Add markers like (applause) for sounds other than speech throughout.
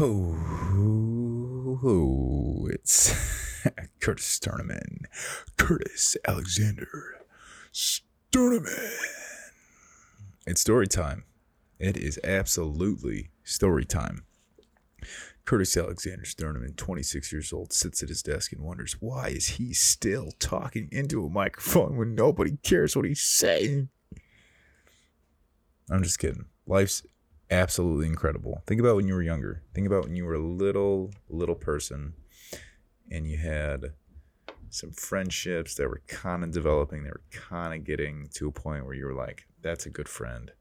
Oh, oh, it's (laughs) Curtis Sterneman. Curtis Alexander Sterneman. It's story time. It is absolutely story time. Curtis Alexander Sterneman, 26 years old, sits at his desk and wonders why is he still talking into a microphone when nobody cares what he's saying? I'm just kidding. Life's absolutely incredible. Think about when you were younger. Think about when you were a little little person and you had some friendships that were kind of developing. They were kind of getting to a point where you were like, "That's a good friend."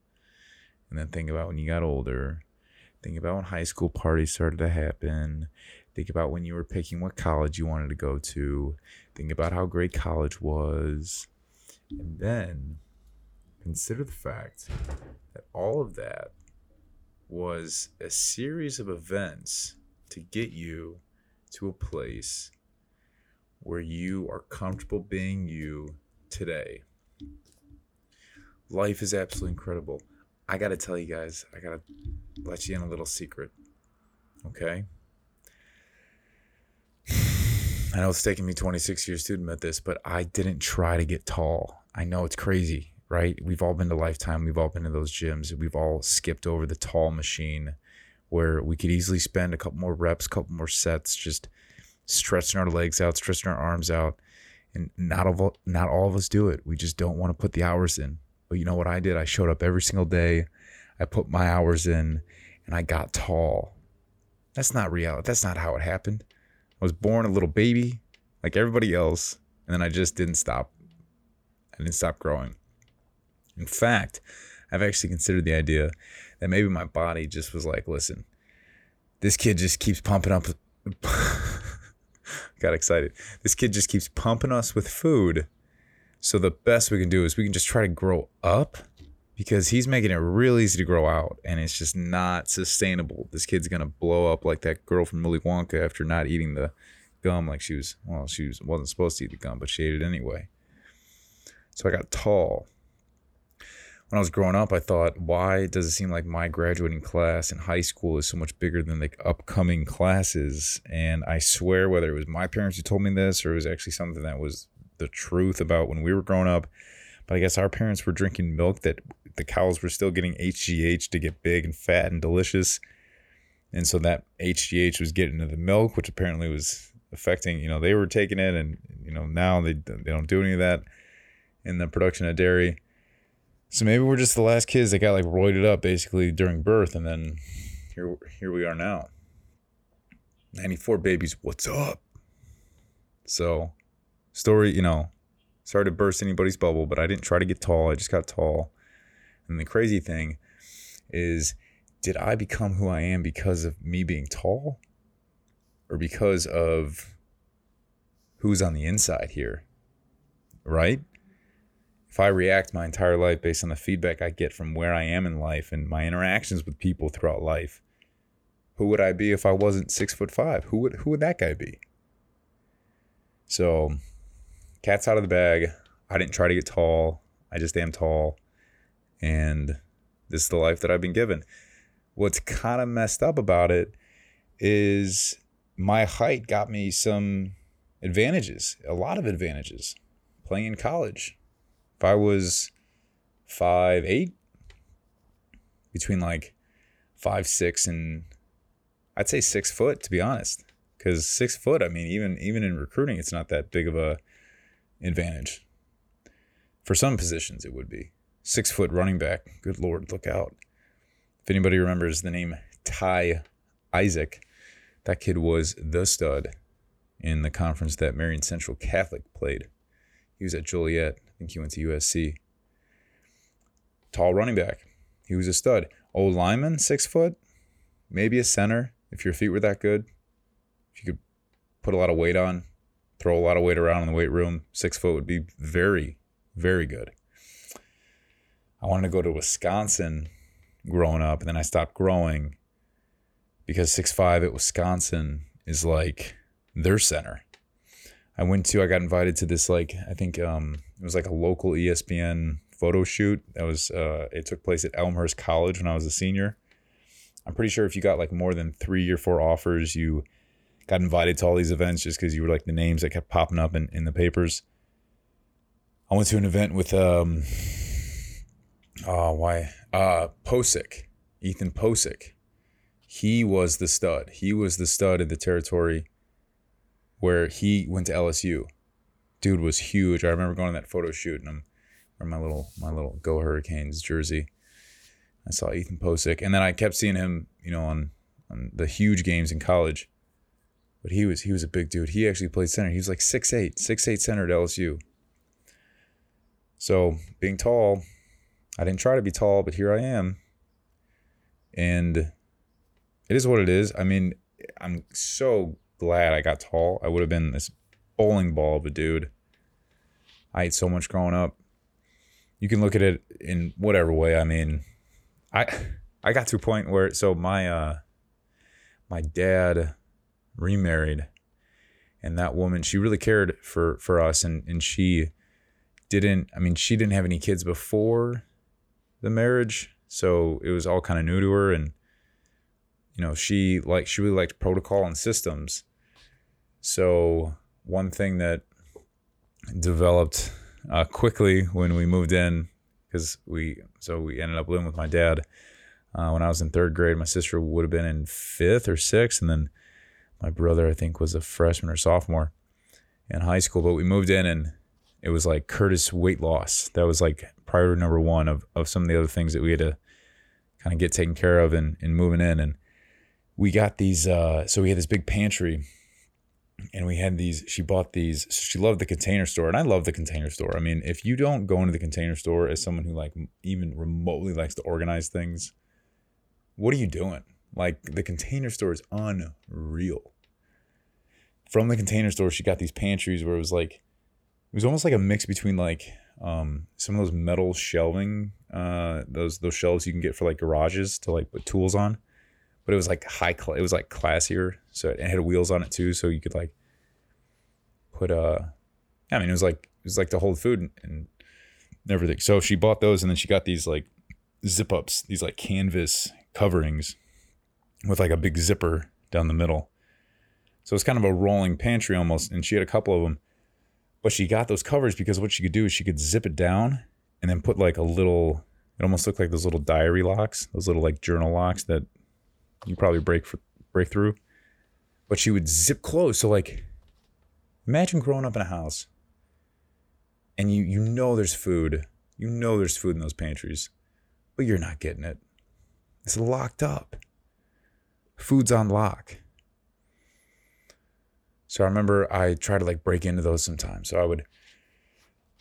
And then think about when you got older. Think about when high school parties started to happen. Think about when you were picking what college you wanted to go to. Think about how great college was. And then consider the fact that all of that was a series of events to get you to a place where you are comfortable being you today. Life is absolutely incredible. I got to tell you guys, I got to let you in a little secret. Okay? (sighs) I know it's taken me 26 years to admit this, but I didn't try to get tall. I know it's crazy, right? We've all been to Lifetime. We've all been to those gyms. We've all skipped over the tall machine where we could easily spend a couple more reps, a couple more sets, just stretching our legs out, stretching our arms out. And not all, not all of us do it. We just don't want to put the hours in. But you know what I did? I showed up every single day. I put my hours in and I got tall. That's not reality. That's not how it happened. I was born a little baby like everybody else, and then I just didn't stop. I didn't stop growing. In fact, I've actually considered the idea that maybe my body just was like, listen, this kid just keeps pumping up. (laughs) Got excited. This kid just keeps pumping us with food. So the best we can do is we can just try to grow up because he's making it real easy to grow out and it's just not sustainable. This kid's gonna blow up like that girl from Willy Wonka after not eating the gum like she was well, she was, wasn't supposed to eat the gum, but she ate it anyway. So I got tall. When I was growing up, I thought, why does it seem like my graduating class in high school is so much bigger than the upcoming classes? And I swear, whether it was my parents who told me this or it was actually something that was the truth about when we were growing up, but I guess our parents were drinking milk that the cows were still getting HGH to get big and fat and delicious. And so that HGH was getting into the milk, which apparently was affecting, you know, they were taking it and, you know, now they, they don't do any of that in the production of dairy. So maybe we're just the last kids that got like roided up basically during birth. And then here, here we are now. 94 babies, what's up? So, story, you know, sorry to burst anybody's bubble, but I didn't try to get tall. I just got tall. And the crazy thing is, did I become who I am because of me being tall or because of who's on the inside here? Right? If I react my entire life based on the feedback I get from where I am in life and my interactions with people throughout life, who would I be if I wasn't six foot five? Who would who would that guy be? So cat's out of the bag. I didn't try to get tall. I just am tall. And this is the life that I've been given. What's kind of messed up about it is my height got me some advantages, a lot of advantages playing in college. If I was five eight, between like five six and I'd say six foot to be honest, because six foot. I mean, even even in recruiting, it's not that big of a advantage. For some positions, it would be six foot running back. Good lord, look out! If anybody remembers the name Ty Isaac, that kid was the stud in the conference that Marian Central Catholic played. He was at Joliet. Think he went to USC. Tall running back. He was a stud. Old lineman, six foot, maybe a center if your feet were that good. If you could put a lot of weight on, throw a lot of weight around in the weight room, six foot would be very, very good. I wanted to go to Wisconsin growing up, and then I stopped growing because six five at Wisconsin is like their center. I went to, I got invited to this like I think um, it was like a local ESPN photo shoot that was uh, it took place at Elmhurst College when I was a senior. I'm pretty sure if you got like more than three or four offers, you got invited to all these events just because you were like the names that kept popping up in, in the papers. I went to an event with um oh why uh Pocic, Ethan Pocic. He was the stud. He was the stud in the territory where he went to LSU. Dude was huge. I remember going to that photo shoot and I'm wearing my little my little Go Hurricanes jersey. I saw Ethan Pocic, and then I kept seeing him, you know, on on the huge games in college. But he was he was a big dude. He actually played center. He was like 6'8", 6'8 center at LSU. So being tall, I didn't try to be tall, but here I am. And it is what it is. I mean, I'm so glad I got tall. I would have been this bowling ball of a dude. I ate so much growing up. You can look at it in whatever way. I mean, I I got to a point where so my uh my dad remarried and that woman she really cared for for us and and she didn't I mean she didn't have any kids before the marriage so it was all kind of new to her and you know she like she really liked protocol and systems so one thing that developed uh, quickly when we moved in because we so we ended up living with my dad uh, when I was in third grade. My sister would have been in fifth or sixth, and then my brother I think was a freshman or sophomore in high school. But we moved in and it was like Curtis weight loss. That was like priority number one of, of some of the other things that we had to kind of get taken care of in, in moving in. And we got these, uh, so we had this big pantry and we had these, she bought these, she loved the container store. And I love the container store. I mean, if you don't go into the container store as someone who like even remotely likes to organize things, what are you doing? Like the container store is unreal. From the container store, she got these pantries where it was like, it was almost like a mix between like um, some of those metal shelving, uh, those those shelves you can get for like garages to like put tools on, but it was like high, cl- it was like classier. So it had wheels on it too, so you could like put uh, I mean it was like it was like to hold food and, and everything. So she bought those, and then she got these like zip ups, these like canvas coverings with like a big zipper down the middle. So it's kind of a rolling pantry almost, and she had a couple of them. But she got those covers because what she could do is she could zip it down and then put like a little. It almost looked like those little diary locks, those little like journal locks that you probably break for, break through. But she would zip close. So like, imagine growing up in a house, and you you know there's food, you know there's food in those pantries, but you're not getting it. It's locked up. Food's on lock. So I remember I tried to like break into those sometimes. So I would,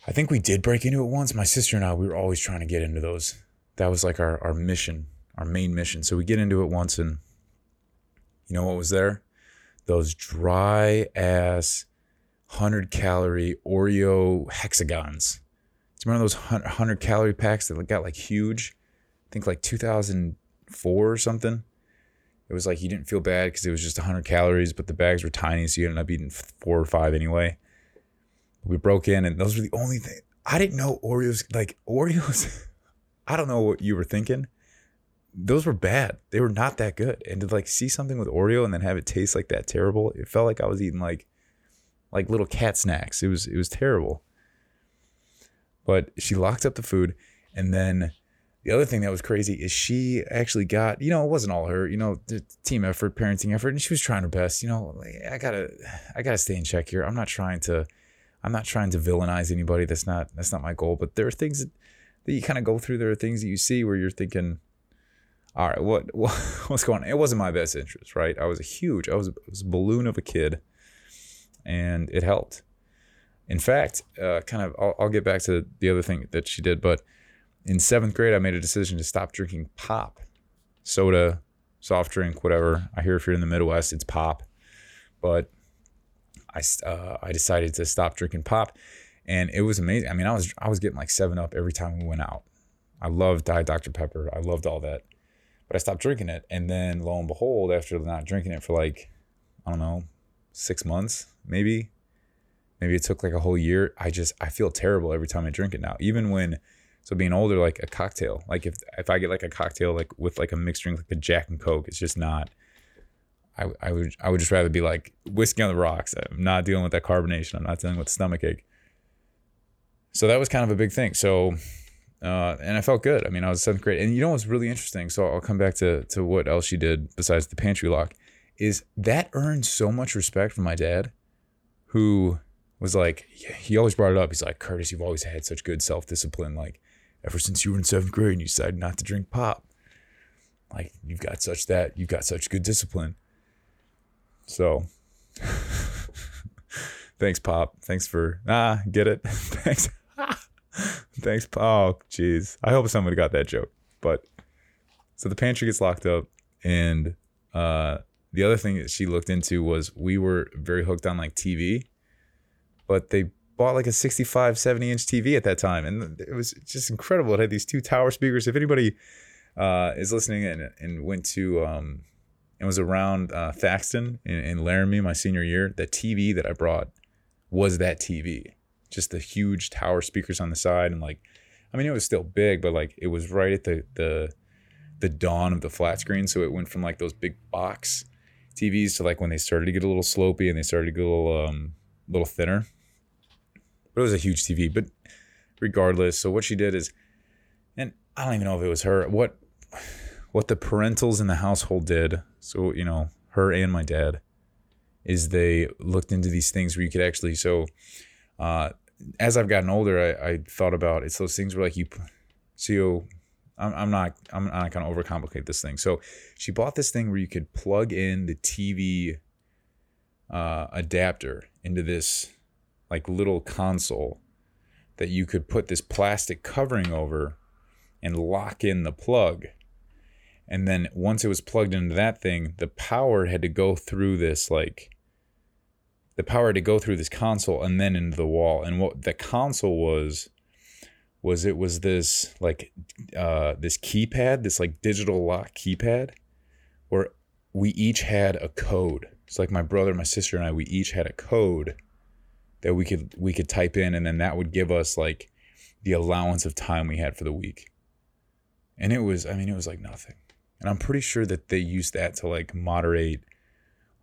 I think we did break into it once. My sister and I, we were always trying to get into those. That was like our, our mission, our main mission. So we get into it once and you know what was there? Those dry ass 100 calorie Oreo hexagons. It's one of those 100 calorie packs that got like huge. I think like 2004 or something it was like you didn't feel bad because it was just 100 calories, but the bags were tiny, so you ended up eating four or five anyway. We broke in, and those were the only thing. I didn't know Oreos, like Oreos, (laughs) I don't know what you were thinking. Those were bad. They were not that good. And to like see something with Oreo and then have it taste like that terrible, it felt like I was eating like like little cat snacks. It was it was terrible. But she locked up the food and then the other thing that was crazy is she actually got, you know, it wasn't all her, you know, the team effort, parenting effort, and she was trying her best. You know, I gotta, I gotta stay in check here. I'm not trying to, I'm not trying to villainize anybody. That's not, that's not my goal. But there are things that, that you kind of go through. There are things that you see where you're thinking, all right, what, (laughs) what what's going on? It wasn't my best interest, right? I was a huge, I was, I was a balloon of a kid, and it helped. In fact, uh, kind of, I'll, I'll get back to the other thing that she did, but in seventh grade, I made a decision to stop drinking pop, soda, soft drink, whatever. I hear if you're in the Midwest, it's pop, but I uh, I decided to stop drinking pop, and it was amazing. I mean, I was I was getting like Seven Up every time we went out. I loved Diet Dr Pepper. I loved all that, but I stopped drinking it, and then lo and behold, after not drinking it for like I don't know six months, maybe maybe it took like a whole year. I just I feel terrible every time I drink it now, even when So being older, like a cocktail, like if if I get like a cocktail like with like a mixed drink, like a Jack and Coke, it's just not. I, I would I would just rather be like whiskey on the rocks. I'm not dealing with that carbonation. I'm not dealing with stomach ache. So that was kind of a big thing. So uh, and I felt good. I mean, I was seventh grade, and you know what's really interesting? So I'll come back to to what else she did besides the pantry lock. Is that earned so much respect from my dad, who was like, he always brought it up. He's like, Curtis, you've always had such good self discipline. Like, ever since you were in seventh grade and you decided not to drink pop, like you've got such that you've got such good discipline. So, (laughs) thanks, pop. Thanks for ah, get it. (laughs) thanks, (laughs) thanks, Paul. oh, jeez. I hope somebody got that joke. But so the pantry gets locked up, and uh, the other thing that she looked into was we were very hooked on like TV but they bought like a 65 70 inch tv at that time and it was just incredible it had these two tower speakers if anybody uh, is listening and, and went to um, and was around uh, Thaxton in, in Laramie my senior year the tv that i brought was that tv just the huge tower speakers on the side and like i mean it was still big but like it was right at the the the dawn of the flat screen so it went from like those big box tvs to like when they started to get a little slopey and they started to get a little um little thinner but it was a huge TV. But regardless, so what she did is, and I don't even know if it was her. What what the parentals in the household did. So you know, her and my dad, is they looked into these things where you could actually. So, uh, as I've gotten older, I, I thought about it's those things where like you, so you, I'm, I'm not I'm not gonna overcomplicate this thing. So she bought this thing where you could plug in the TV uh, adapter into this like little console that you could put this plastic covering over and lock in the plug. And then once it was plugged into that thing, the power had to go through this like the power to go through this console and then into the wall. And what the console was was it was this like uh this keypad, this like digital lock keypad where we each had a code. It's like my brother, my sister and I we each had a code that we could we could type in and then that would give us like the allowance of time we had for the week. And it was I mean it was like nothing. And I'm pretty sure that they used that to like moderate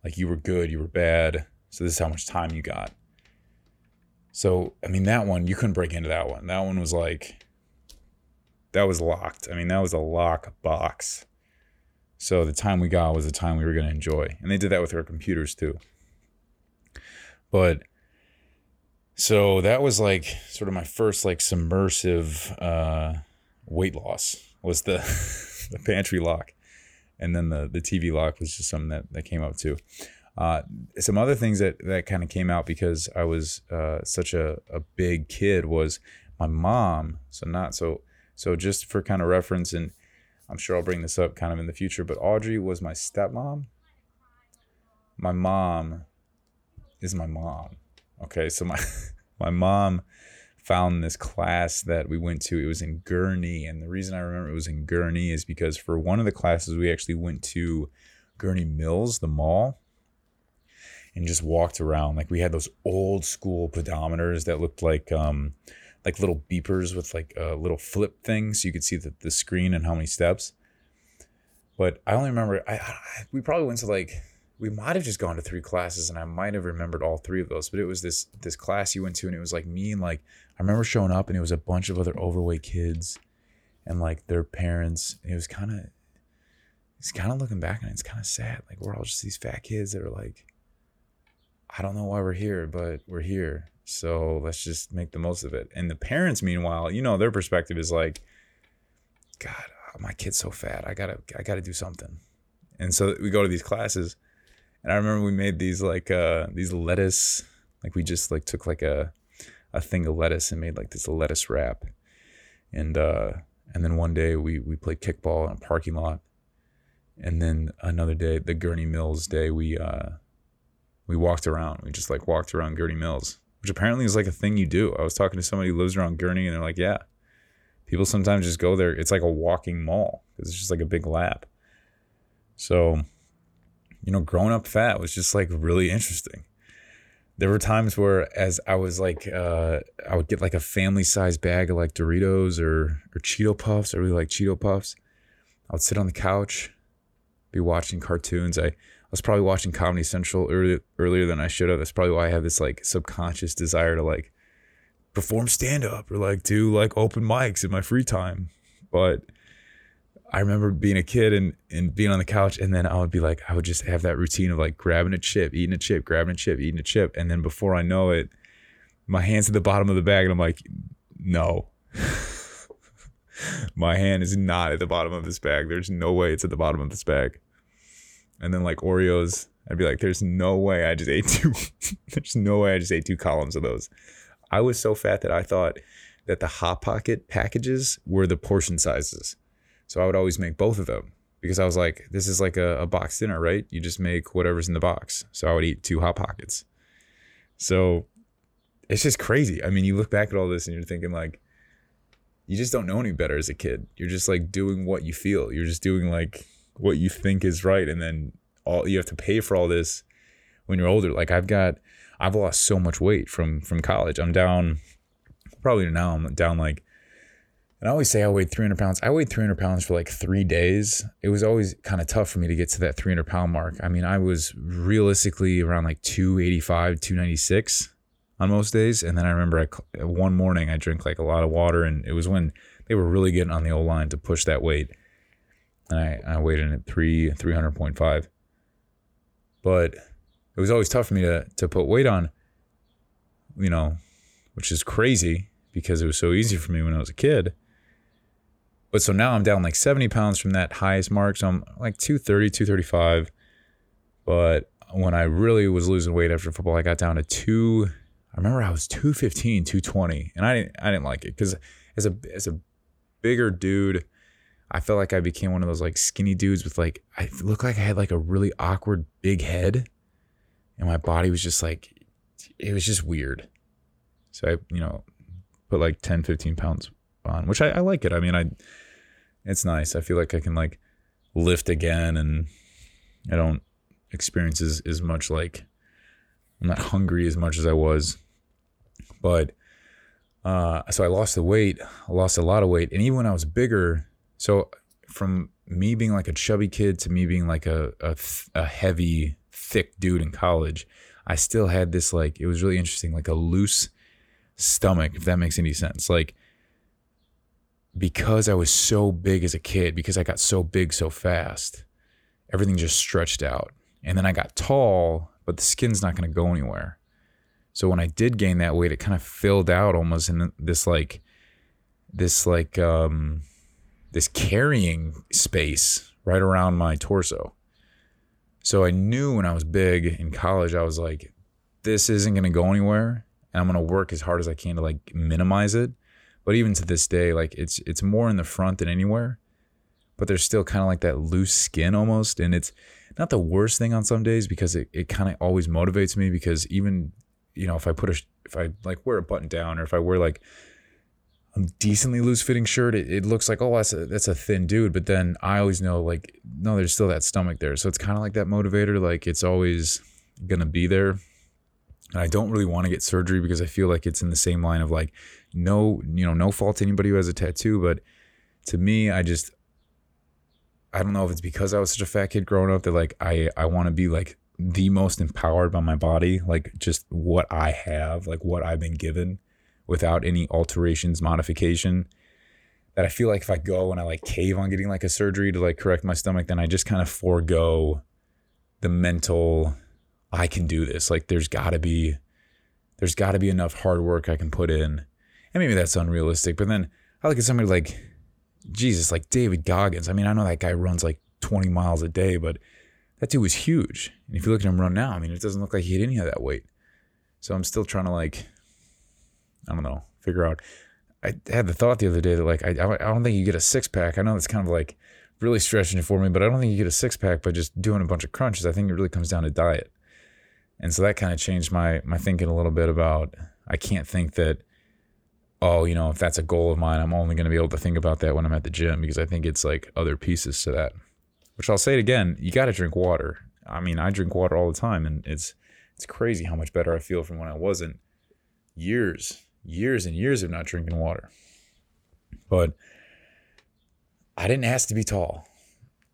like you were good, you were bad. So this is how much time you got. So I mean that one you couldn't break into that one. That one was like that was locked. I mean that was a lock box. So the time we got was the time we were going to enjoy. And they did that with our computers too. But so that was like sort of my first like submersive uh, weight loss was the (laughs) the pantry lock, and then the the TV lock was just something that that came up too. Uh, some other things that that kind of came out because I was uh, such a, a big kid was my mom. So not so so just for kind of reference, and I'm sure I'll bring this up kind of in the future. But Audrey was my stepmom. My mom is my mom. Okay, so my (laughs) my mom found this class that we went to. It was in Gurnee, and the reason I remember it was in Gurnee is because for one of the classes we actually went to Gurnee Mills, the mall, and just walked around. Like we had those old school pedometers that looked like um like little beepers with like a uh, little flip thing, so you could see the, the screen and how many steps. But I only remember I, I we probably went to like we might have just gone to three classes and I might have remembered all three of those, but it was this this class you went to and it was like me and like I remember showing up and it was a bunch of other overweight kids and like their parents. and it was kind of it's kind of looking back and it's kind of sad. Like we're all just these fat kids that are like I don't know why we're here, but we're here. So let's just make the most of it. And the parents meanwhile, you know, their perspective is like god, my kid's so fat. I got to I got to do something. And so we go to these classes and I remember we made these like uh these lettuce like we just like took like a a thing of lettuce and made like this lettuce wrap. And uh and then one day we we played kickball in a parking lot. And then another day, the Gurnee Mills day, we uh we walked around. We just like walked around Gurnee Mills, which apparently is like a thing you do. I was talking to somebody who lives around Gurnee and they're like, yeah. People sometimes just go there. It's like a walking mall. It's just like a big lap. So you know, growing up fat was just like really interesting. there were times where as I was like uh I would get like a family size bag of like Doritos or or Cheeto Puffs. I really like Cheeto Puffs. I would sit on the couch, be watching cartoons. I was probably watching Comedy Central earlier earlier than I should have. That's probably why I have this like subconscious desire to like perform stand up or like do like open mics in my free time. But I remember being a kid and, and being on the couch, and then I would be like, I would just have that routine of like grabbing a chip, eating a chip, grabbing a chip, eating a chip. And then before I know it, my hand's at the bottom of the bag, and I'm like, no. (laughs) my hand is not at the bottom of this bag. There's no way it's at the bottom of this bag. And then like Oreos, I'd be like, there's no way I just ate two. (laughs) there's no way I just ate two columns of those. I was so fat that I thought that the Hot Pocket packages were the portion sizes. So I would always make both of them because I was like, this is like a, a box dinner, right? You just make whatever's in the box. So I would eat two Hot Pockets. So it's just crazy. I mean, you look back at all this and you're thinking like, you just don't know any better as a kid. You're just like doing what you feel. You're just doing like what you think is right, and then all you have to pay for all this when you're older. Like I've got, I've lost so much weight from from college. I'm down, probably now I'm down like and I always say I weighed 300 pounds. I weighed 300 pounds for like three days. It was always kind of tough for me to get to that 300 pound mark. I mean, I was realistically around like 285, 296 on most days. And then I remember I, one morning I drank like a lot of water, and it was when they were really getting on the old line to push that weight. And I, I weighed in at three, 300.5. But it was always tough for me to, to put weight on, you know, which is crazy because it was so easy for me when I was a kid but so now I'm down like 70 pounds from that highest mark. So I'm like 230, 235. But when I really was losing weight after football, I got down to two. I remember I was 215, 220. And I didn't I didn't like it because as a as a bigger dude, I felt like I became one of those like skinny dudes with like I looked like I had like a really awkward big head. And my body was just like it was just weird. So I, you know, put like 10, 15 pounds on, which I, I like it. I mean, I it's nice. I feel like I can like lift again and I don't experience as, as much like I'm not hungry as much as I was. But uh, so I lost the weight, I lost a lot of weight. And even when I was bigger, so from me being like a chubby kid to me being like a, a, a heavy, thick dude in college, I still had this like, it was really interesting, like a loose stomach, if that makes any sense. Like because I was so big as a kid, because I got so big so fast, everything just stretched out. And then I got tall, but the skin's not going to go anywhere. So when I did gain that weight, it kind of filled out almost in this like, this like, um, this carrying space right around my torso. So I knew when I was big in college, I was like, this isn't going to go anywhere. And I'm going to work as hard as I can to like minimize it but even to this day, like it's it's more in the front than anywhere. But there's still kind of like that loose skin almost. And it's not the worst thing on some days because it, it kind of always motivates me because even, you know, if I put a if I like wear a button down or if I wear like a decently loose fitting shirt, it, it looks like, oh, that's a that's a thin dude. But then I always know like, no, there's still that stomach there. So it's kind of like that motivator, like it's always gonna be there and I don't really want to get surgery because I feel like it's in the same line of like no, you know, no fault to anybody who has a tattoo, but to me, I just I don't know if it's because I was such a fat kid growing up that like I I want to be like the most empowered by my body, like just what I have, like what I've been given without any alterations, modification. That I feel like if I go and I like cave on getting like a surgery to like correct my stomach, then I just kind of forego the mental I can do this. Like there's got to be there's got to be enough hard work I can put in. And maybe that's unrealistic, but then I look at somebody like Jesus, like David Goggins. I mean, I know that guy runs like 20 miles a day, but that dude was huge. And if you look at him run now, I mean, it doesn't look like he had any of that weight. So I'm still trying to like, I don't know, figure out. I had the thought the other day that like I I don't think you get a six pack. I know it's kind of like really stretching it for me, but I don't think you get a six pack by just doing a bunch of crunches. I think it really comes down to diet and so that kind of changed my my thinking a little bit about I can't think that oh you know if that's a goal of mine I'm only going to be able to think about that when I'm at the gym because I think it's like other pieces to that which I'll say it again you got to drink water I mean I drink water all the time and it's It's crazy how much better I feel from when I wasn't. Years, years and years of not drinking water. But I didn't ask to be tall.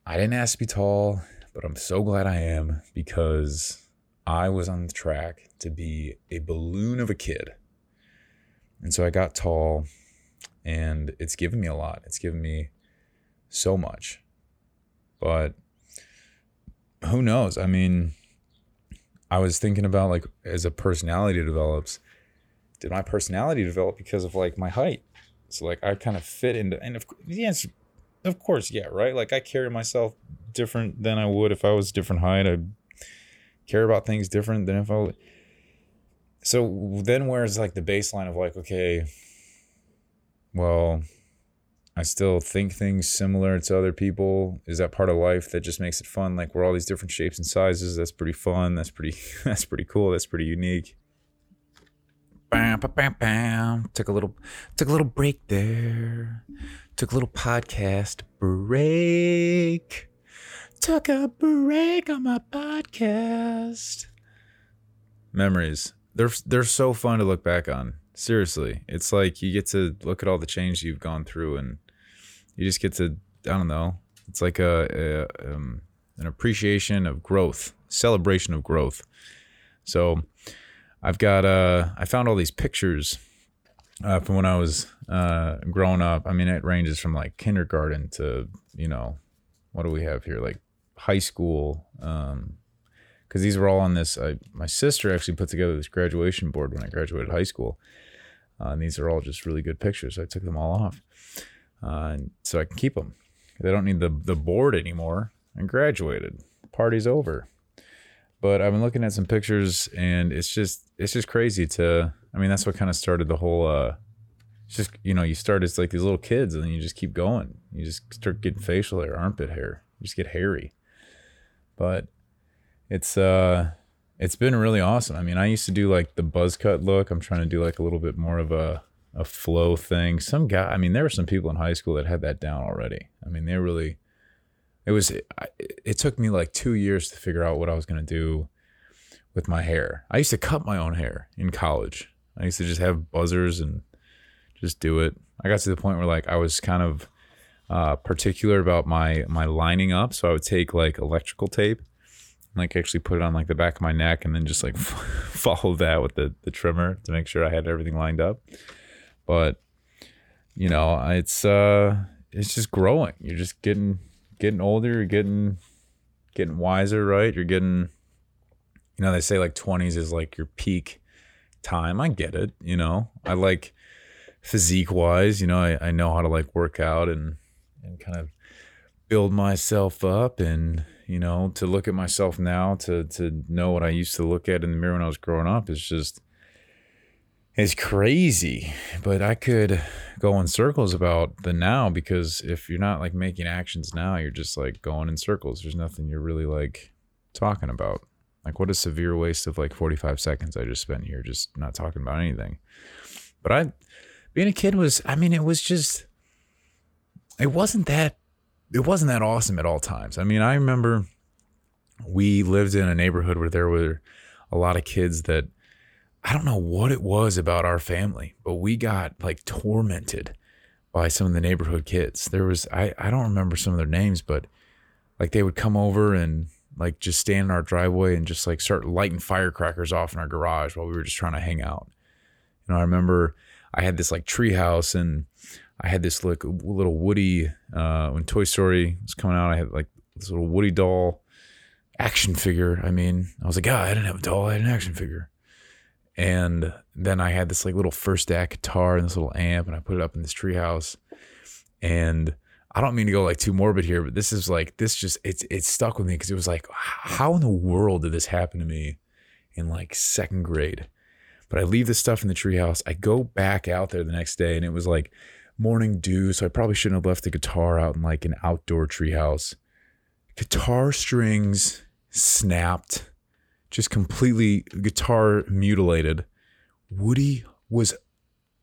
I didn't ask to be tall, but I'm so glad I am because I was on the track to be a balloon of a kid. And so I got tall and it's given me a lot. It's given me so much. But who knows? I mean, I was thinking about like as a personality develops, did my personality develop because of like my height? So like I kind of fit into and of the answer of course, yeah, right? Like I carry myself different than I would if I was different height. I care about things different than if I would. So then where's like the baseline of like, okay, well, I still think things similar to other people. Is that part of life that just makes it fun? Like we're all these different shapes and sizes. That's pretty fun. That's pretty (laughs) that's pretty cool. That's pretty unique. Bam, bam, bam. Took a little took a little break there. Took a little podcast break. Took a break on my podcast. Memories. They're they're so fun to look back on. Seriously, it's like you get to look at all the change you've gone through, and you just get to I don't know. It's like a, a um, an appreciation of growth, celebration of growth. So, I've got uh, I found all these pictures uh, from when I was uh, growing up. I mean, it ranges from like kindergarten to you know, what do we have here? Like high school. Um, because these were all on this. I, my sister actually put together this graduation board when I graduated high school, uh, and these are all just really good pictures. I took them all off, uh, so I can keep them. They don't need the the board anymore. I graduated. Party's over. But I've been looking at some pictures, and it's just it's just crazy to. I mean, that's what kind of started the whole. uh it's just you know, you start as like these little kids, and then you just keep going. You just start getting facial hair, armpit hair. You just get hairy. But it's uh it's been really awesome. I mean, I used to do like the buzz cut look. I'm trying to do like a little bit more of a a flow thing. Some guy, I mean, there were some people in high school that had that down already. I mean, they really it was it, it took me like 2 years to figure out what I was going to do with my hair. I used to cut my own hair in college. I used to just have buzzers and just do it. I got to the point where like I was kind of uh, particular about my my lining up, so I would take like electrical tape and, like actually put it on like the back of my neck and then just like (laughs) follow that with the, the trimmer to make sure I had everything lined up. But you know, it's uh it's just growing. You're just getting getting older, you're getting getting wiser, right? You're getting you know, they say like 20s is like your peak time. I get it, you know. I like physique wise, you know, I, I know how to like work out and and kind of build myself up and you know to look at myself now to to know what i used to look at in the mirror when i was growing up is just it's crazy but i could go in circles about the now because if you're not like making actions now you're just like going in circles there's nothing you're really like talking about like what a severe waste of like 45 seconds i just spent here just not talking about anything but i being a kid was i mean it was just it wasn't that it wasn't that awesome at all times. I mean, I remember we lived in a neighborhood where there were a lot of kids that I don't know what it was about our family, but we got like tormented by some of the neighborhood kids. There was I I don't remember some of their names, but like they would come over and like just stand in our driveway and just like start lighting firecrackers off in our garage while we were just trying to hang out. You know, I remember I had this like tree house and I had this like little Woody uh, when Toy Story was coming out. I had like this little Woody doll action figure. I mean, I was like, God, I didn't have a doll. I had an action figure. And then I had this like little first act guitar and this little amp, and I put it up in this treehouse. And I don't mean to go like too morbid here, but this is like this just it's it's stuck with me because it was like, how in the world did this happen to me in like second grade? But I leave this stuff in the treehouse. I go back out there the next day, and it was like morning dew, so I probably shouldn't have left the guitar out in like an outdoor treehouse. Guitar strings snapped, just completely guitar mutilated. Woody was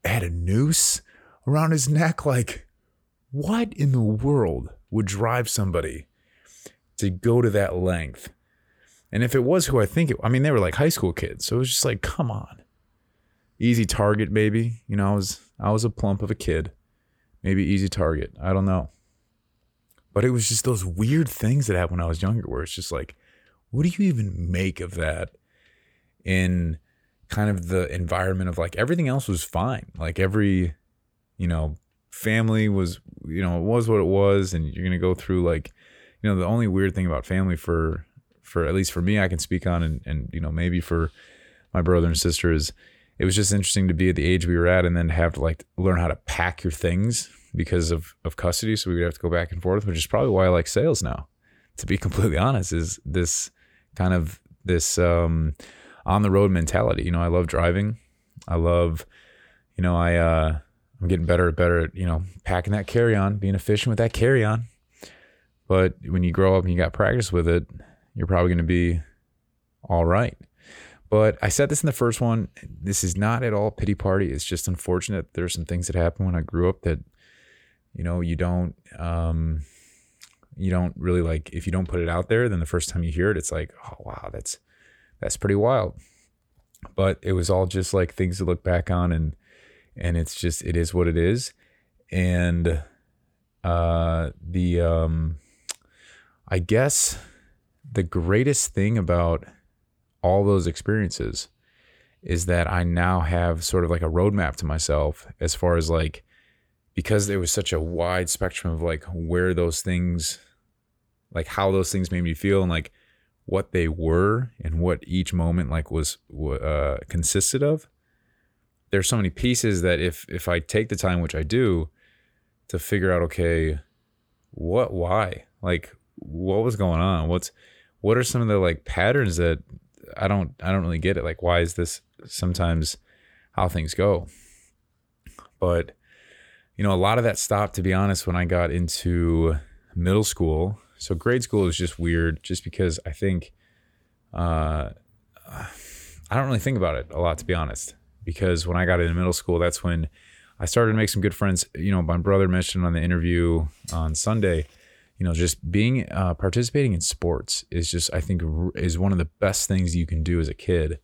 had a noose around his neck. Like, what in the world would drive somebody to go to that length? And if it was who I think it, I mean, they were like high school kids. So it was just like, come on. Easy target, maybe. You know, I was I was a plump of a kid. Maybe easy target. I don't know. But it was just those weird things that happened when I was younger where it's just like, what do you even make of that in kind of the environment of like everything else was fine. Like every, you know, family was, you know, it was what it was. And you're to go through like, you know, the only weird thing about family for, for at least for me, I can speak on and, and, you know, maybe for my brother and sister is it was just interesting to be at the age we were at and then have to like learn how to pack your things because of, of custody. So we would have to go back and forth, which is probably why I like sales now, to be (laughs) completely honest, is this kind of this, um, on the road mentality. You know, I love driving. I love, you know, I uh, I'm getting better and better at you know packing that carry on, being efficient with that carry on. But when you grow up and you got practice with it, you're probably going to be all right. But I said this in the first one. This is not at all pity party. It's just unfortunate. There's some things that happened when I grew up that, you know, you don't, um, you don't really like. If you don't put it out there, then the first time you hear it, it's like, oh wow, that's that's pretty wild. But it was all just like things to look back on and and it's just it is what it is. And uh the um I guess the greatest thing about all those experiences is that I now have sort of like a roadmap to myself as far as like because there was such a wide spectrum of like where those things like how those things made me feel and like what they were and what each moment like was uh, consisted of there's so many pieces that if if i take the time which i do to figure out okay what why? Like what was going on? What's what are some of the like patterns that i don't i don't really get it? Like why is this sometimes how things go? But you know a lot of that stopped to be honest when i got into middle school. So grade school is just weird, just because I think uh, I don't really think about it a lot, to be honest. Because when I got into middle school, that's when I started to make some good friends. You know, my brother mentioned on the interview on Sunday. You know, just being uh, participating in sports is just I think is one of the best things you can do as a kid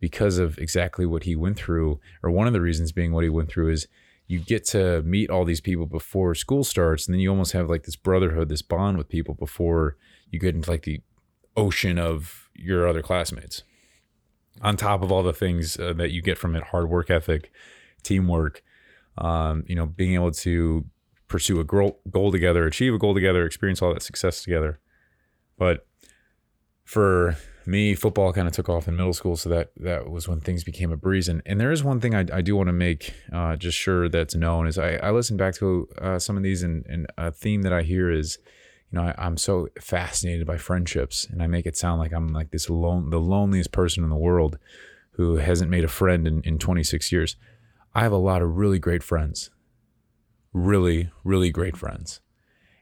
because of exactly what he went through, or one of the reasons being what he went through is you get to meet all these people before school starts and then you almost have like this brotherhood this bond with people before you get into like the ocean of your other classmates on top of all the things uh, that you get from it hard work ethic teamwork um, you know being able to pursue a goal, goal together achieve a goal together experience all that success together but for me, football kind of took off in middle school, so that that was when things became a breeze. And and there is one thing I, I do want to make uh, just sure that's known is I, I listen back to uh, some of these, and, and a theme that I hear is, you know, I, am so fascinated by friendships, and I make it sound like I'm like this lone, the loneliest person in the world who hasn't made a friend in, in 26 years. I have a lot of really great friends, really really great friends,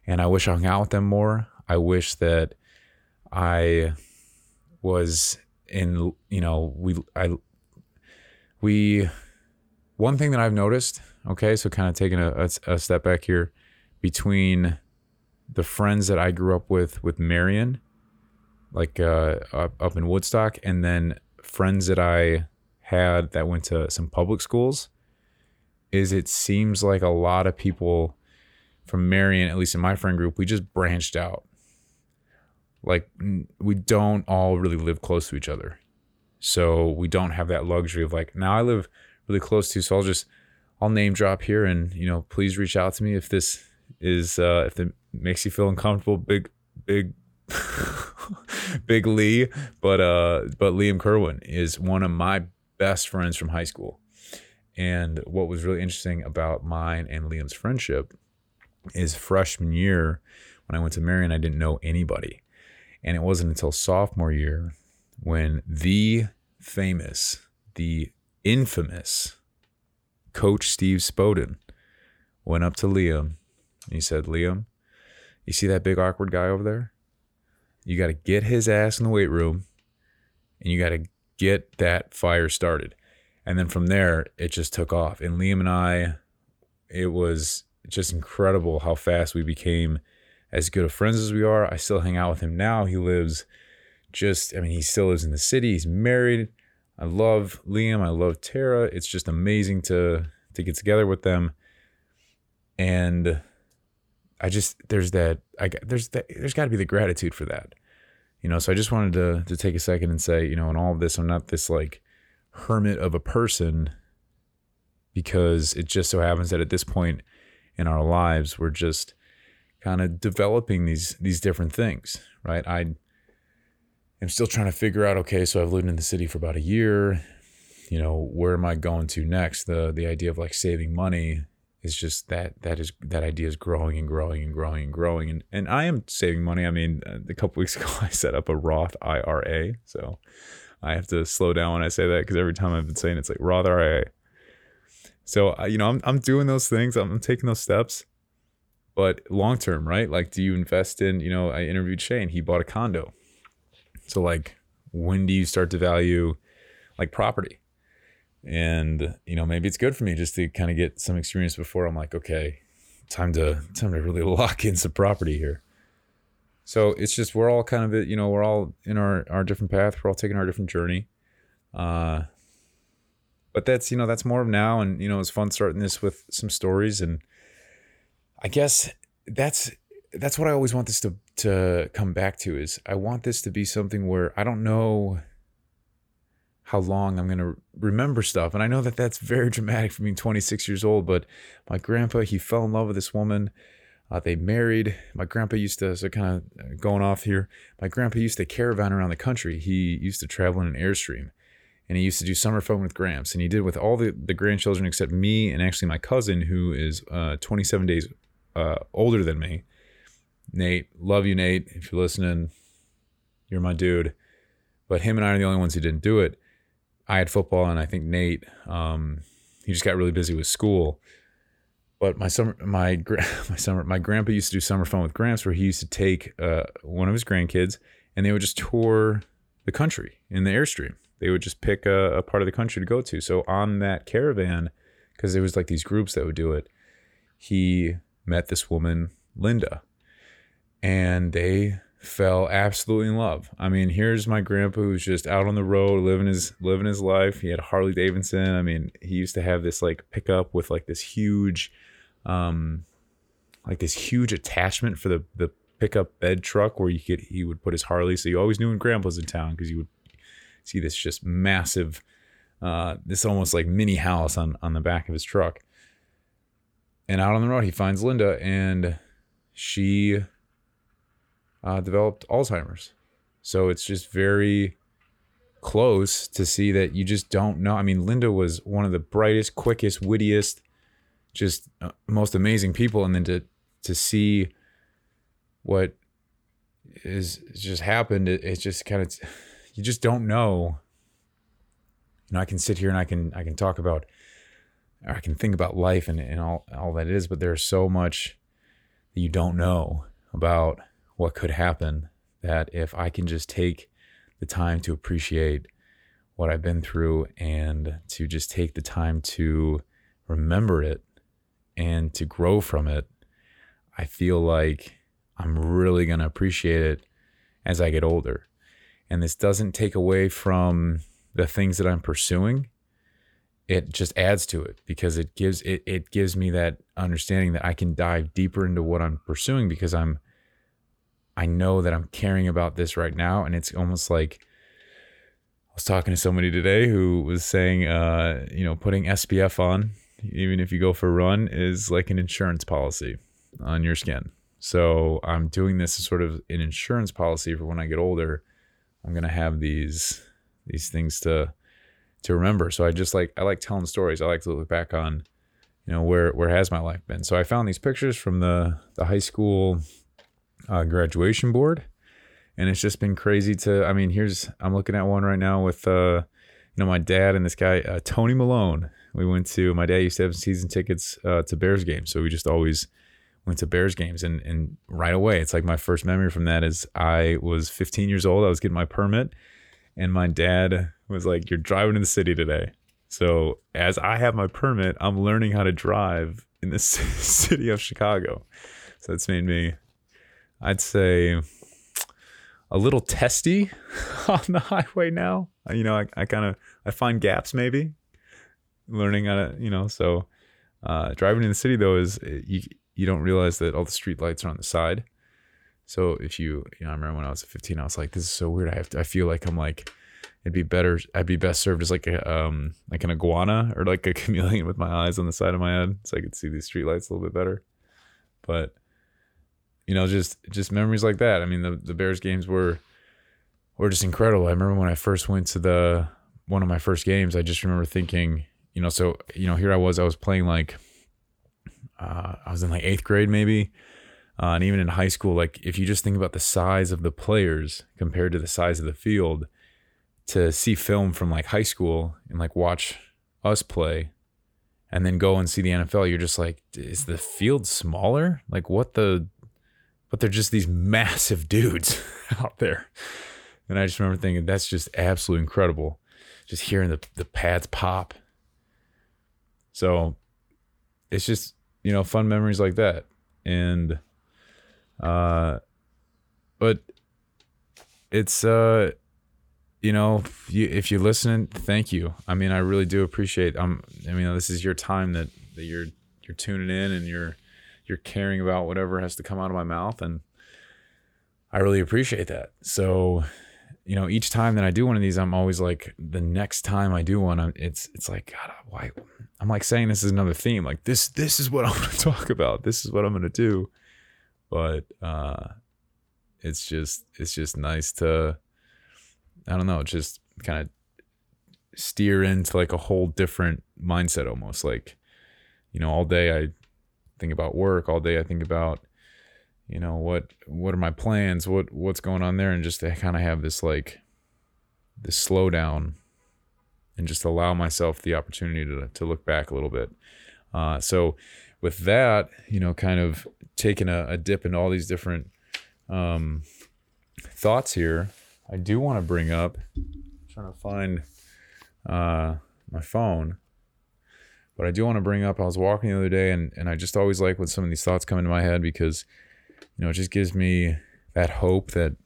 and I wish I hung out with them more. I wish that I was in you know we I we one thing that I've noticed okay so kind of taking a, a, a step back here between the friends that I grew up with with Marian like uh, up, in Woodstock and then friends that I had that went to some public schools is it seems like a lot of people from Marian, at least in my friend group, we just branched out. Like we don't all really live close to each other. So we don't have that luxury of like now i live really close to so i'll just i'll name drop here and you know please reach out to me if this is uh if it makes you feel uncomfortable big big (laughs) big lee. But uh but liam kerwin is one of my best friends from high school. And what was really interesting about mine and liam's friendship is freshman year when i went to marian i didn't know anybody. And it wasn't until sophomore year when the famous, the infamous coach Steve Spoden went up to Liam and he said, Liam, you see that big awkward guy over there? You got to get his ass in the weight room and you got to get that fire started. And then from there, it just took off. And Liam and I, it was just incredible how fast we became as good of friends as we are, I still hang out with him now. He lives just I mean, he still lives in the city. He's married. I love Liam. I love Tara. It's just amazing to to get together with them. And I just there's that I there's that there's got to be the gratitude for that. You know, so I just wanted to to take a second and say, you know, in all of this I'm not this like hermit of a person because it just so happens that at this point in our lives we're just kind of developing these these different things, right? I am still trying to figure out okay, so I've lived in the city for about a year, you know, where am I going to next? The the idea of like saving money is just that that is that idea is growing and growing and growing and growing and and I am saving money. I mean, uh, a couple (laughs) weeks ago I set up a Roth IRA, so I have to slow down when I say that because every time I've been saying it's like Roth IRA. So uh, you know, I'm I'm doing those things. I'm taking those steps but long term, right? Like, do you invest in, you know, I interviewed Shane, he bought a condo. So, like, when do you start to value like property? And, you know, maybe it's good for me just to kind of get some experience before I'm like, okay, time to time to really (laughs) lock in some property here. So it's just we're all kind of you know we're all in our our different path. We're all taking our different journey. Uh, but that's you know that's more of now, and you know it's fun starting this with some stories and I guess that's that's what I always want this to to come back to is I want this to be something where I don't know how long I'm going to remember stuff and I know that that's very (laughs) dramatic for being 26 years old but my grandpa he fell in love with this woman uh, they married my grandpa used to so kind of going off here my grandpa used to caravan around the country he used to travel in an airstream and he used to do summer fun with Gramps and he did with all the, the grandchildren except me and actually my cousin who is uh, 27 days uh, older than me. Nate, love you, Nate. If you're listening, you're my dude. But him and I are the only ones who didn't do it. I had football, and I think Nate, um, he just got really busy with school. But my summer, my (laughs) my summer, my grandpa used to do summer fun with Gramps, where he used to take uh, one of his grandkids, and they would just tour the country in the airstream. They would just pick a, a part of the country to go to. So on that caravan, because there was like these groups that would do it, he met this woman, Linda, and they fell absolutely in love. I mean, here's my grandpa who's just out on the road living his living his life. He had Harley Davidson. I mean, he used to have this like pickup with like this huge um like this huge attachment for the the pickup bed truck where you could he would put his Harley. So you always knew when grandpa's in town because you would see this just massive uh this almost like mini house on on the back of his truck. And out on the road, he finds Linda, and she uh, developed Alzheimer's. So it's just very close to see that you just don't know. I mean, Linda was one of the brightest, quickest, wittiest, just uh, most amazing people, and then to to see what is just happened, it, it's just kind of (laughs) you just don't know. You know, I can sit here and I can I can talk about I can think about life and, and all, all that is, but there's so much that you don't know about what could happen that if I can just take the time to appreciate what I've been through and to just take the time to remember it and to grow from it, I feel like I'm really going to appreciate it as I get older. And this doesn't take away from the things that I'm pursuing it just adds to it because it gives it it gives me that understanding that I can dive deeper into what I'm pursuing because I'm I know that I'm caring about this right now and it's almost like I was talking to somebody today who was saying uh you know putting SPF on even if you go for a run is like an insurance policy on your skin. So I'm doing this as sort of an insurance policy for when I get older. I'm to have these these things to to remember. So I just like I like telling stories. I like to look back on, you know, where where has my life been. So I found these pictures from the the high school uh, graduation board, and it's just been crazy to. I mean, here's I'm looking at one right now with uh, you know, my dad and this guy uh, Tony Malone. We went to my dad used to have season tickets uh, to Bears games, so we just always went to Bears games and and right away it's like my first memory from that is I was 15 years old I was getting my permit and my dad was like, "You're driving in the city today." So as I have my permit, I'm learning how to drive in the (laughs) city of Chicago. So it's made me, I'd say, a little testy (laughs) on the highway now. You know, I, I kind of I find gaps maybe learning how to you know. So uh, driving in the city though is you you don't realize that all the street lights are on the side. So if you you know, I remember when I was 15, I was like, this is so weird. I have to, I feel like I'm like it'd be better I'd be best served as like a um like an iguana or like a (laughs) chameleon with my eyes on the side of my head so I could see these street lights a little bit better. But you know, just just memories like that. I mean, the the Bears games were were just incredible. I remember when I first went to the one of my first games, I just remember thinking, you know, so you know, here I was, I was playing like uh, I was in like eighth grade maybe. Uh, and even in high school, like if you just think about the size of the players compared to the size of the field, to see film from like high school and like watch us play and then go and see the NFL, you're just like, is the field smaller? Like what the, but they're just these massive dudes (laughs) out there. And I just remember thinking, that's just absolutely incredible. Just hearing the, the pads pop. So it's just, you know, fun memories like that. And, uh, but it's, uh, you know, if you, if you're listening, thank you. I mean, I really do appreciate. Um, I mean, this is your time that that you're you're tuning in and you're you're caring about whatever has to come out of my mouth, and I really appreciate that. So, you know, each time that I do one of these, I'm always like, the next time I do one, I'm, it's it's like, God, why? I'm like saying this is another theme. Like this this is what (laughs) I'm going to talk about. This is what I'm going to do. But uh, it's just it's just nice to I don't know, just kind of steer into like a whole different mindset almost like you know all day i think about work all day. I think about you know what what are my plans? What what's going on there? And just to kind of have this like this slowdown and just allow myself the opportunity to, to look back a little bit. Uh, so with that you know kind of taking a, a dip into all these different um, thoughts here I do want to bring up. I'm trying to find uh, my phone, but I do want to bring up. I was walking the other day, and and I just always like when some of these thoughts come into my head because, you know, it just gives me that hope that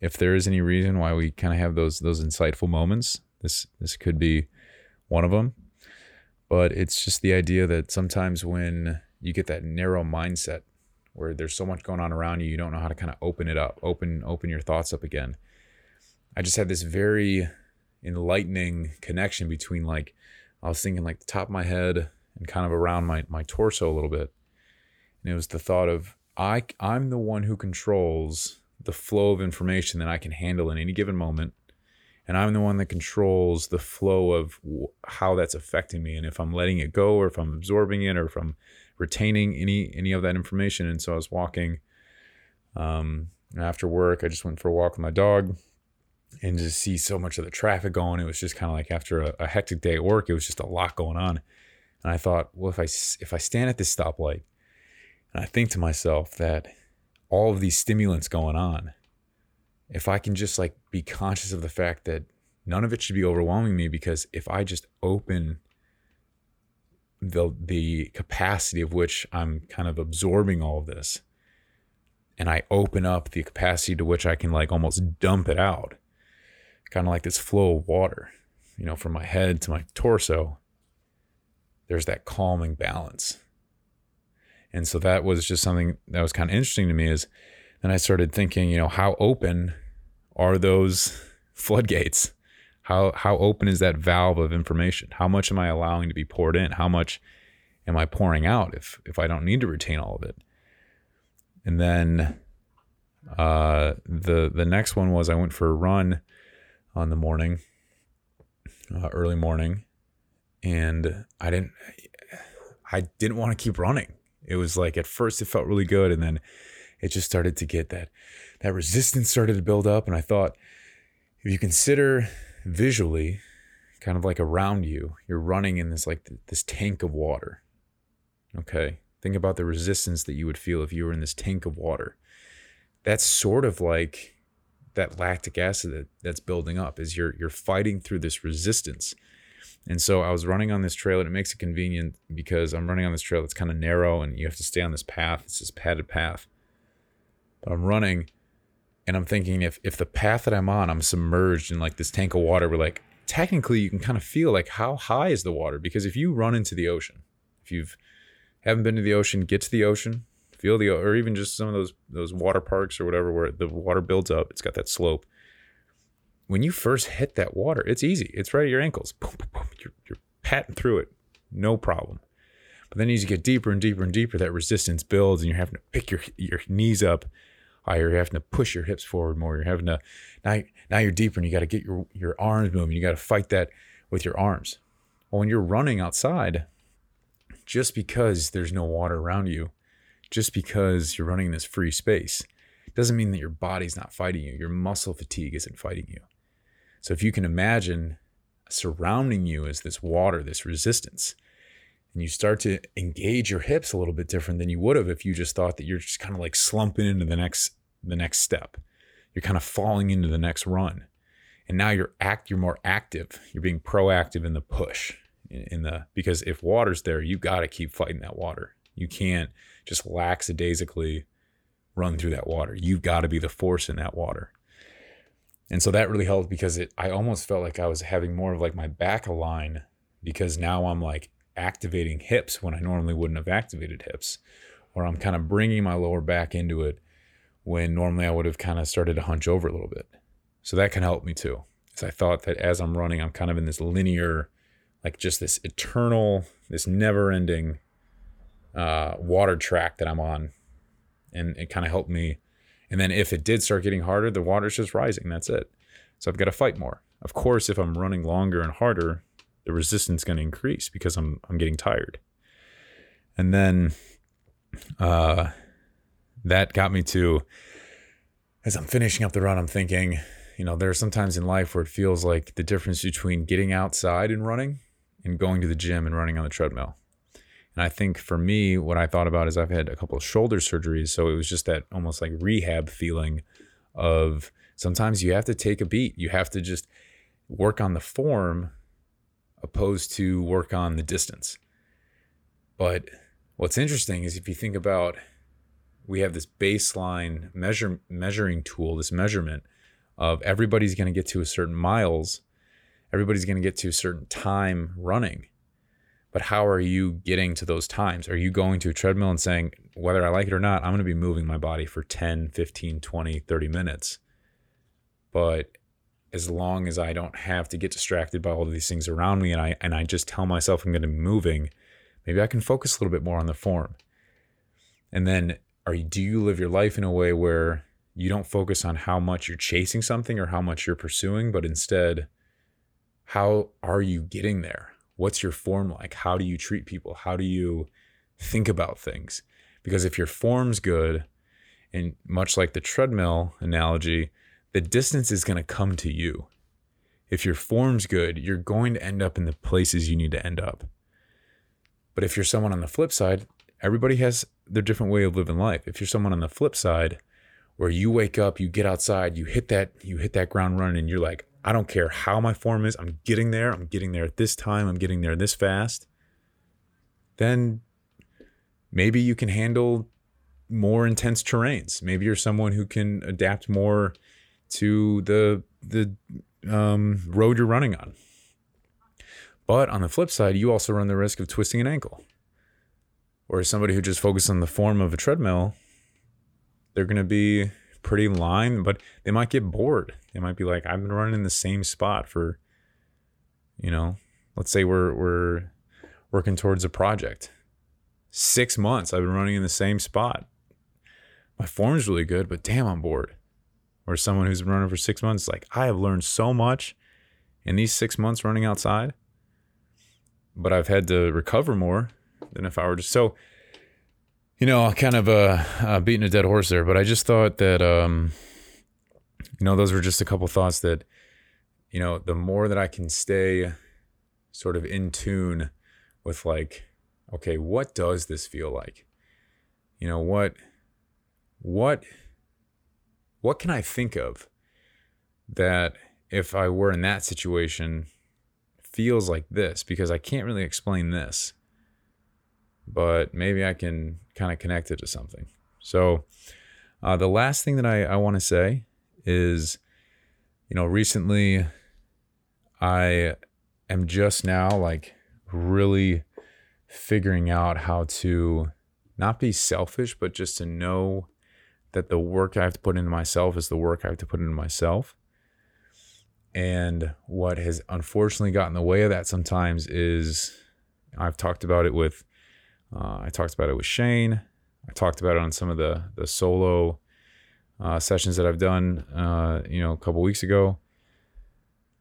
if there is any reason why we kind of have those those insightful moments, this this could be one of them. But it's just the idea that sometimes when you get that narrow mindset where there's so much going on around you, you don't know how to kind of open it up, open open your thoughts up again. I just had this very enlightening connection between like I was thinking like the top of my head and kind of around my my torso a little bit. And it was the thought of I I'm the one who controls the flow of information that I can handle in any given moment. And I'm the one that controls the flow of how that's affecting me and if I'm letting it go or if I'm absorbing it or if I'm retaining any any of that information. And so I was walking um after work, I just went for a walk with my dog and just see so much of the traffic going. It was just kind of like after a, a, hectic day at work, it was just a lot going on. And I thought, well, if I if I stand at this stoplight and I think to myself that all of these stimulants going on, if I can just like be conscious of the fact that none of it should be overwhelming me, because if I just open the the capacity of which I'm kind of absorbing all of this, and I open up the capacity to which I can like almost dump it out kind of like this flow of water, you know, from my head to my torso. There's that calming balance. And so that was just something that was kind of interesting to me is then I started thinking, you know, how open are those (laughs) floodgates? How how open is that valve of information? How much am I allowing to be poured in? How much am I pouring out if if I don't need to retain all of it? And then uh, the the next one was I went for a run on the morning, uh, early morning, and I didn't, I didn't want to keep running. It was like at first it felt really good, and then it just started to get that that resistance started to build up, and I thought, if you consider visually, kind of like around you, you're running in this like this tank of water. Okay, think about the resistance that you would feel if you were in this tank of water. That's sort of like that lactic acid that, that's building up is you're you're fighting through this resistance. And so i was running on this trail and it makes it convenient because i'm running on this trail that's kind of narrow and you have to stay on this path. It's this padded path. But i'm running And I'm thinking if if the path that I'm on, I'm submerged in like this tank of water, where like technically you can kind of feel like how high is the water? Because if you run into the ocean, if you've haven't been to the ocean, get to the ocean, feel the or even just some of those those water parks or whatever where the water builds up, it's got that slope. When you first hit that water, it's easy. It's right at your ankles. Boom, boom, boom. You're, you're patting through it, no problem. But then as you get deeper and deeper and deeper, that resistance builds, and you're having to pick your your knees up uh, you're having to push your hips forward more. You're having to now now you're deeper and you got to get your your arms moving. You got to fight that with your arms. Well, when you're running outside, just because there's no water around you, just because you're running in this free space, doesn't mean that your body's not fighting you. Your muscle fatigue isn't fighting you. So if you can imagine surrounding you is this water, this resistance, and you start to engage your hips a little bit different than you would have if you just thought that you're just kind of like slumping into the next the next step. You're kind of falling into the next run. And now you're act you're more active. You're being proactive in the push in, in the because if water's there, you got to keep fighting that water. You can't just lackadaisically run through that water. You've got to be the force in that water. And so that really helped because it I almost felt like I was having more of like my back align because now I'm like activating hips when I normally wouldn't have activated hips, or I'm kind of bringing my lower back into it when normally I would have kind of started to hunch over a little bit. So that can help me too. Because I thought that as I'm running, I'm kind of in this linear, like just this eternal, this never ending uh, water track that I'm on. And it kind of helped me. And then if it did start getting harder, the water's just rising. That's it. So I've got to fight more. Of course, if I'm running longer and harder, the resistance is going to increase because I'm I'm getting tired. And then uh, that got me to as I'm finishing up the run, I'm thinking, you know, there are some times in life where it feels like the difference between getting outside and running and going to the gym and running on the treadmill. And I think for me, what I thought about is I've had a couple of shoulder surgeries. So it was just that almost like rehab feeling of sometimes you have to take a beat. You have to just work on the form opposed to work on the distance. But what's interesting is if you think about we have this baseline measure measuring tool, this measurement of everybody's going to get to a certain miles, everybody's going to get to a certain time running. But how are you getting to those times? Are you going to a treadmill and saying, whether I like it or not, I'm going to be moving my body for 10, 15, 20, 30 minutes? But as long as I don't have to get distracted by all of these things around me and I and I just tell myself I'm going to be moving, maybe I can focus a little bit more on the form. And then are you, do you live your life in a way where you don't focus on how much you're chasing something or how much you're pursuing, but instead how are you getting there? What's your form like? How do you treat people? How do you think about things? Because if your form's good, and much like the treadmill analogy, the distance is going to come to you. If your form's good, you're going to end up in the places you need to end up. But if you're someone on the flip side, everybody has their different way of living life. If you're someone on the flip side where you wake up, you get outside, you hit that you hit that ground running and you're like, I don't care how my form is, I'm getting there. I'm getting there at this time, I'm getting there this fast. Then maybe you can handle more intense terrains. Maybe you're someone who can adapt more to the the um, road you're running on. But on the flip side, you also run the risk of twisting an ankle. Or somebody who just focuses on the form of a treadmill, they're going to be pretty line, but they might get bored. They might be like, I've been running in the same spot for, you know, let's say we're we're working towards a project. Six months I've been running in the same spot. My form's really good, but damn, I'm bored or someone who's been running for six months, like I have learned so much in these six months running outside, but I've had to recover more than if I were just so. You know, kind of uh, uh, beating a dead horse there, but I just thought that, um, you know, those were just a couple thoughts that, you know, the more that I can stay sort of in tune with, like, okay, what does this feel like? You know, what, what what can I think of that if I were in that situation feels like this because I can't really explain this, but maybe I can kind of connect it to something. So, uh, the last thing that I, I want to say is, you know, recently I am just now like really figuring out how to not be selfish, but just to know that the work I have to put into myself is the work I have to put into myself. And what has unfortunately gotten in the way of that sometimes is I've talked about it with, uh, I talked about it with Shane. I talked about it on some of the the solo uh, sessions that I've done, uh, you know, a couple weeks ago.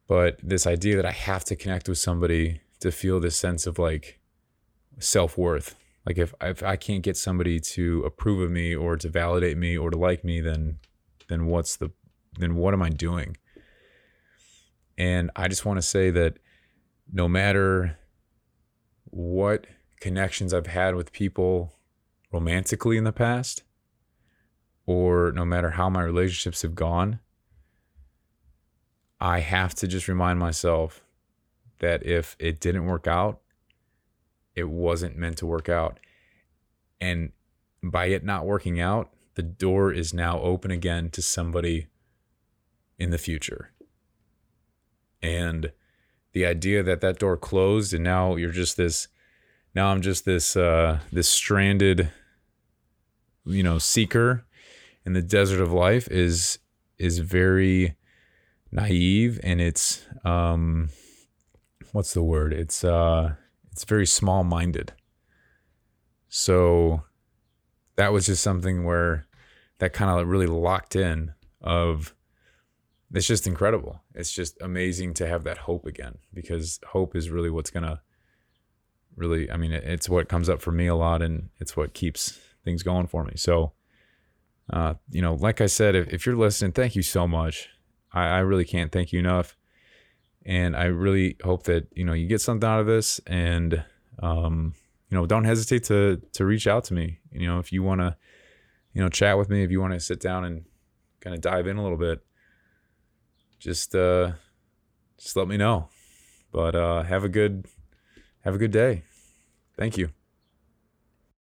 But this idea that I have to connect with somebody to feel this sense of like self worth. Like if if I can't get somebody to approve of me or to validate me or to like me, then then what's the then what am I doing? And I just want to say that no matter what connections I've had with people romantically in the past, or no matter how my relationships have gone, I have to just remind myself that if it didn't work out, it wasn't meant to work out. And by it not working out, the door is now open again to somebody in the future. And the idea that that door closed and now you're just this now I'm just this uh this stranded you know seeker in the desert of life is is very naive and it's um what's the word? It's uh it's very small minded so that was just something where that kind of really locked in of it's just incredible. It's just amazing to have that hope again because hope is really what's gonna really i mean it's what comes up for me a lot and it's what keeps things going for me. So uh, you know, like I said, if, if you're listening, thank you so much. I, I really can't thank you enough. And I really hope that, you know, you get something out of this and, um, you know, don't hesitate to, to reach out to me. You know, if you want to, you know, chat with me, if you want to sit down and kind of dive in a little bit, just, uh, just let me know. But, uh, have a good, have a good day. Thank you.